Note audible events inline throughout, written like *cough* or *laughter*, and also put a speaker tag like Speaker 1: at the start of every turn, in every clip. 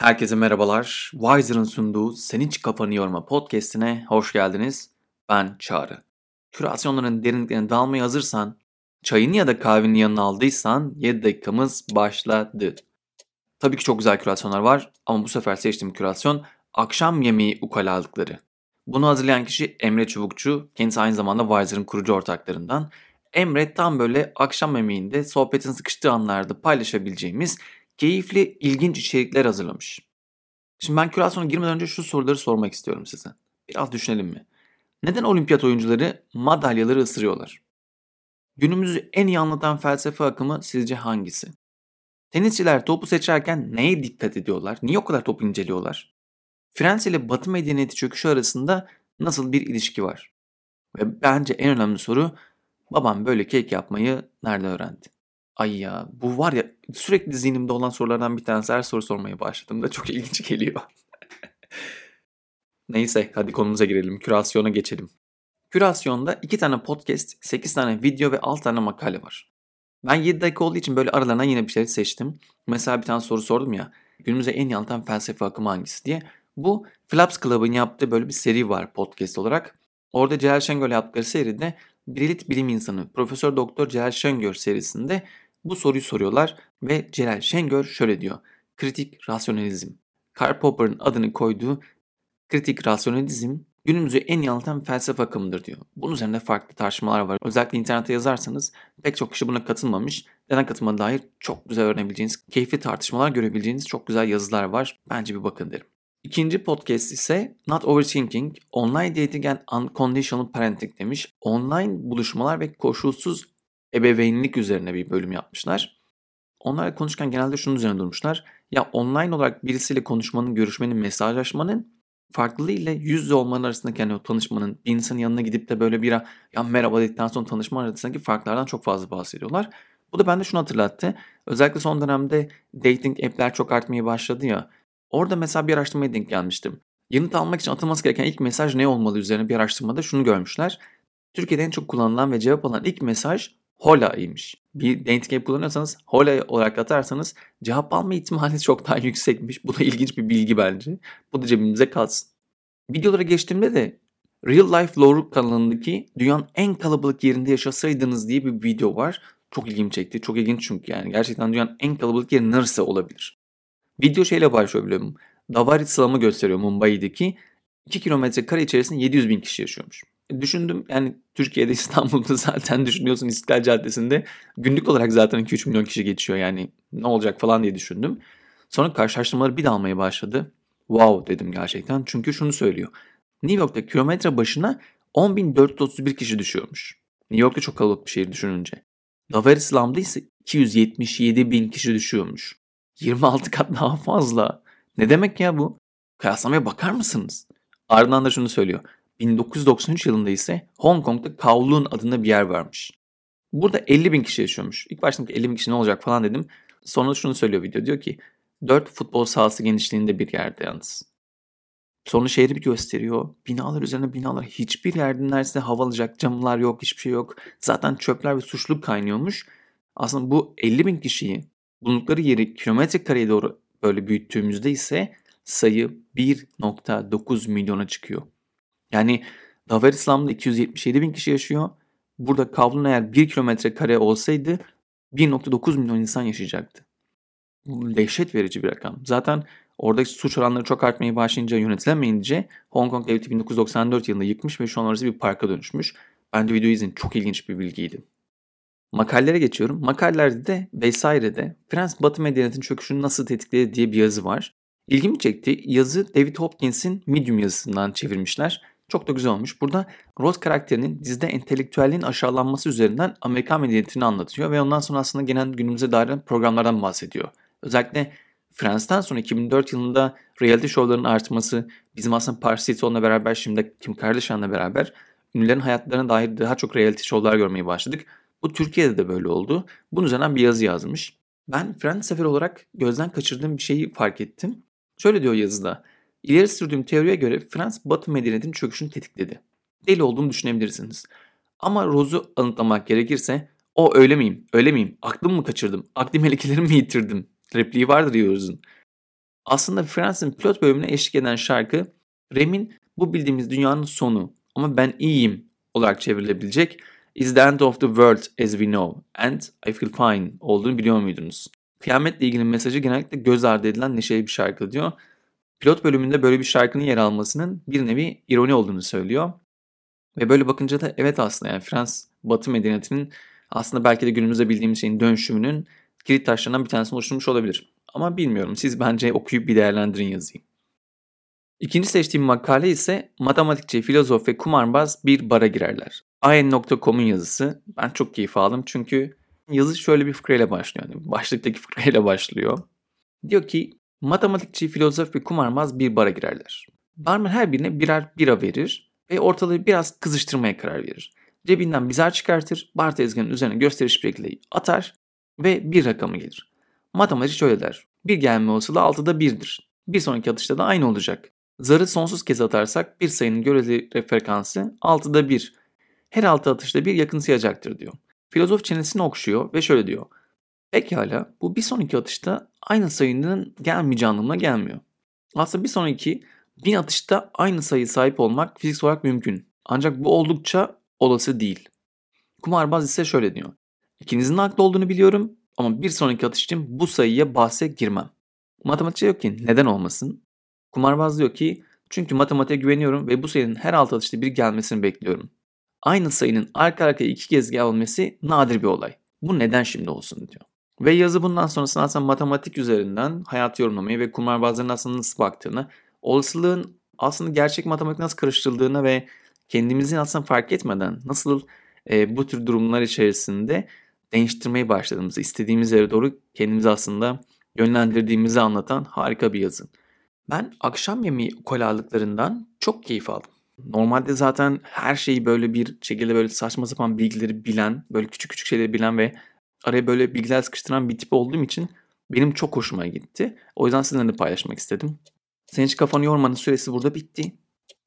Speaker 1: Herkese merhabalar. Wiser'ın sunduğu Sen Hiç Kafanı Yorma podcastine hoş geldiniz. Ben Çağrı. Kürasyonların derinliklerine dalmaya hazırsan, çayını ya da kahveni yanına aldıysan 7 dakikamız başladı. Tabii ki çok güzel kürasyonlar var ama bu sefer seçtiğim kürasyon akşam yemeği ukalalıkları. Bunu hazırlayan kişi Emre Çubukçu, kendisi aynı zamanda Wiser'ın kurucu ortaklarından. Emre tam böyle akşam yemeğinde sohbetin sıkıştığı anlarda paylaşabileceğimiz keyifli, ilginç içerikler hazırlamış. Şimdi ben kürasyona girmeden önce şu soruları sormak istiyorum size. Biraz düşünelim mi? Neden olimpiyat oyuncuları madalyaları ısırıyorlar? Günümüzü en iyi anlatan felsefe akımı sizce hangisi? Tenisçiler topu seçerken neye dikkat ediyorlar? Niye o kadar top inceliyorlar? Fransa ile Batı medeniyeti çöküşü arasında nasıl bir ilişki var? Ve bence en önemli soru babam böyle kek yapmayı nerede öğrendi? Ay ya bu var ya sürekli zihnimde olan sorulardan bir tanesi her soru sormaya başladım da çok *laughs* ilginç geliyor. *laughs* Neyse hadi konumuza girelim. Kürasyona geçelim. Kürasyonda 2 tane podcast, 8 tane video ve 6 tane makale var. Ben 7 dakika olduğu için böyle aralarından yine bir şey seçtim. Mesela bir tane soru sordum ya. Günümüze en iyi anlatan felsefe akımı hangisi diye. Bu Flaps Club'ın yaptığı böyle bir seri var podcast olarak. Orada Celal Şengör yaptıkları seride bir bilim insanı Profesör Doktor Celal Şengör serisinde bu soruyu soruyorlar ve Celal Şengör şöyle diyor. Kritik rasyonalizm. Karl Popper'ın adını koyduğu kritik rasyonalizm günümüzü en iyi anlatan felsefe akımıdır diyor. Bunun üzerinde farklı tartışmalar var. Özellikle internete yazarsanız pek çok kişi buna katılmamış. Neden katılmadığına dair çok güzel öğrenebileceğiniz, keyifli tartışmalar görebileceğiniz çok güzel yazılar var. Bence bir bakın derim. İkinci podcast ise Not Overthinking, Online Dating and Unconditional Parenting demiş. Online buluşmalar ve koşulsuz ebeveynlik üzerine bir bölüm yapmışlar. Onlarla konuşurken genelde şunun üzerine durmuşlar. Ya online olarak birisiyle konuşmanın, görüşmenin, mesajlaşmanın farklılığı ile yüz yüze olmanın arasındaki yani o tanışmanın bir insanın yanına gidip de böyle bir ya merhaba dedikten sonra tanışma arasındaki farklardan çok fazla bahsediyorlar. Bu da bende şunu hatırlattı. Özellikle son dönemde dating app'ler çok artmaya başladı ya. Orada mesela bir araştırmaya denk gelmiştim. Yanıt almak için atılması gereken ilk mesaj ne olmalı üzerine bir araştırmada şunu görmüşler. Türkiye'de en çok kullanılan ve cevap alan ilk mesaj Hola'ymış. Bir dating app kullanıyorsanız Hola olarak atarsanız cevap alma ihtimali *laughs* çok daha yüksekmiş. Bu da ilginç bir bilgi bence. Bu da cebimize kalsın. Videolara geçtiğimde de Real Life Lore kanalındaki dünyanın en kalabalık yerinde yaşasaydınız diye bir video var. Çok ilgimi çekti. Çok ilginç çünkü yani. Gerçekten dünyanın en kalabalık yeri neresi olabilir? Video şeyle başlıyor biliyorum. Davari Slam'ı gösteriyor Mumbai'deki. 2 kilometre kare içerisinde 700 bin kişi yaşıyormuş. E, düşündüm yani Türkiye'de *laughs* İstanbul'da zaten düşünüyorsun İstiklal Caddesi'nde günlük olarak zaten 2-3 milyon kişi geçiyor yani ne olacak falan diye düşündüm. Sonra karşılaştırmaları bir de almaya başladı. Wow dedim gerçekten çünkü şunu söylüyor. New York'ta kilometre başına 10.431 kişi düşüyormuş. New York'ta çok kalabalık bir şehir düşününce. Dar es Salaam'da ise 277 bin kişi düşüyormuş. 26 kat daha fazla. Ne demek ya bu? Kıyaslamaya bakar mısınız? Ardından da şunu söylüyor. 1993 yılında ise Hong Kong'da Kowloon adında bir yer varmış. Burada 50 bin kişi yaşıyormuş. İlk başta 50 bin kişi ne olacak falan dedim. Sonra şunu söylüyor video. Diyor ki 4 futbol sahası genişliğinde bir yerde yalnız. Sonra şehri bir gösteriyor. Binalar üzerine binalar. Hiçbir yerde neredeyse hava alacak camlar yok, hiçbir şey yok. Zaten çöpler ve suçluk kaynıyormuş. Aslında bu 50 bin kişiyi bulundukları yeri kilometre kareye doğru böyle büyüttüğümüzde ise sayı 1.9 milyona çıkıyor. Yani Dar İslam'da 277 bin kişi yaşıyor. Burada Kavlun eğer 1 kilometre kare olsaydı 1.9 milyon insan yaşayacaktı. Bu dehşet verici bir rakam. Zaten oradaki suç oranları çok artmaya başlayınca yönetilemeyince Hong Kong devleti 1994 yılında yıkmış ve şu an orası bir parka dönüşmüş. Bence videoyu izleyin. Çok ilginç bir bilgiydi. Makalelere geçiyorum. Makalelerde de vesairede Frans Batı medeniyetinin çöküşünü nasıl tetikledi diye bir yazı var. İlgimi çekti. Yazı David Hopkins'in Medium yazısından çevirmişler. Çok da güzel olmuş. Burada Rose karakterinin dizide entelektüelliğin aşağılanması üzerinden Amerikan medeniyetini anlatıyor ve ondan sonra aslında genel günümüze dair programlardan bahsediyor. Özellikle Friends'ten sonra 2004 yılında reality show'ların artması, bizim aslında Paris Hilton'la beraber şimdi Kim Kardashian'la beraber ünlülerin hayatlarına dair daha çok reality show'lar görmeye başladık. Bu Türkiye'de de böyle oldu. Bunun üzerinden bir yazı yazmış. Ben Friends sefer olarak gözden kaçırdığım bir şeyi fark ettim. Şöyle diyor yazıda. İleri sürdüğüm teoriye göre Frans Batı medeniyetinin çöküşünü tetikledi. Deli olduğumu düşünebilirsiniz. Ama Rose'u anıtlamak gerekirse o öyle miyim, öyle miyim, aklımı mı kaçırdım, akli melekelerimi mi yitirdim repliği vardır ya Rose'un. Aslında Friends'in pilot bölümüne eşlik eden şarkı Rem'in bu bildiğimiz dünyanın sonu ama ben iyiyim olarak çevrilebilecek Is the end of the world as we know and I feel fine olduğunu biliyor muydunuz? Kıyametle ilgili mesajı genellikle göz ardı edilen neşeli bir şarkı diyor. Pilot bölümünde böyle bir şarkının yer almasının bir nevi ironi olduğunu söylüyor. Ve böyle bakınca da evet aslında yani Frans Batı medeniyetinin aslında belki de günümüzde bildiğimiz şeyin dönüşümünün kilit taşlarından bir tanesini oluşturmuş olabilir. Ama bilmiyorum siz bence okuyup bir değerlendirin yazayım. İkinci seçtiğim makale ise matematikçi, filozof ve kumarbaz bir bara girerler. IN.com'un yazısı. Ben çok keyif aldım çünkü yazı şöyle bir fıkrayla başlıyor. Yani başlıktaki *laughs* fıkrayla başlıyor. Diyor ki matematikçi, filozof ve kumarbaz bir bara girerler. Barman her birine birer bira verir ve ortalığı biraz kızıştırmaya karar verir. Cebinden bir zar çıkartır, bar tezgahının üzerine gösteriş şekilde atar ve bir rakamı gelir. Matematik şöyle der. Bir gelme olasılığı 6'da 1'dir. Bir sonraki atışta da aynı olacak. Zarı sonsuz kez atarsak bir sayının göreli frekansı 6'da 1. Her 6 atışta bir yakınsayacaktır diyor. Filozof çenesini okşuyor ve şöyle diyor. Pekala bu bir sonraki atışta aynı sayının gelmeyeceği anlamına gelmiyor. Aslında bir sonraki bin atışta aynı sayı sahip olmak fiziksel olarak mümkün. Ancak bu oldukça olası değil. Kumarbaz ise şöyle diyor. İkinizin haklı olduğunu biliyorum ama bir sonraki atış için bu sayıya bahse girmem. Matematikçi diyor ki neden olmasın? Kumarbaz diyor ki çünkü matematiğe güveniyorum ve bu sayının her alt atışta bir gelmesini bekliyorum. Aynı sayının arka arkaya iki kez gelmesi nadir bir olay. Bu neden şimdi olsun diyor. Ve yazı bundan sonrasında aslında matematik üzerinden hayat yorumlamayı ve kumarbazların aslında nasıl baktığını, olasılığın aslında gerçek matematik nasıl karıştırıldığını ve kendimizin aslında fark etmeden nasıl e, bu tür durumlar içerisinde değiştirmeye başladığımızı, istediğimiz yere doğru kendimizi aslında yönlendirdiğimizi anlatan harika bir yazı. Ben akşam yemeği ukalalıklarından çok keyif aldım. Normalde zaten her şeyi böyle bir şekilde böyle saçma sapan bilgileri bilen, böyle küçük küçük şeyleri bilen ve araya böyle bilgiler sıkıştıran bir tip olduğum için benim çok hoşuma gitti. O yüzden sizinle de paylaşmak istedim. Sen hiç kafanı yormanın süresi burada bitti.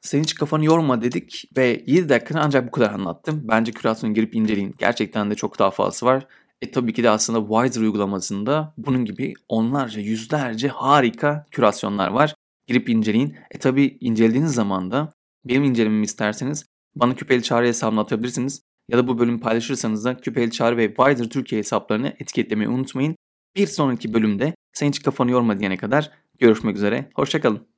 Speaker 1: Sen hiç kafanı yorma dedik ve 7 dakikada ancak bu kadar anlattım. Bence kürasyonu girip inceleyin. Gerçekten de çok daha fazlası var. E tabii ki de aslında Wiser uygulamasında bunun gibi onlarca, yüzlerce harika kürasyonlar var. Girip inceleyin. E tabii incelediğiniz zaman da benim incelememi isterseniz bana Küpeli Çağrı hesabını atabilirsiniz. Ya da bu bölümü paylaşırsanız da Küpeli Çağrı ve Wiser Türkiye hesaplarını etiketlemeyi unutmayın. Bir sonraki bölümde sen hiç kafanı yorma diyene kadar görüşmek üzere. Hoşçakalın.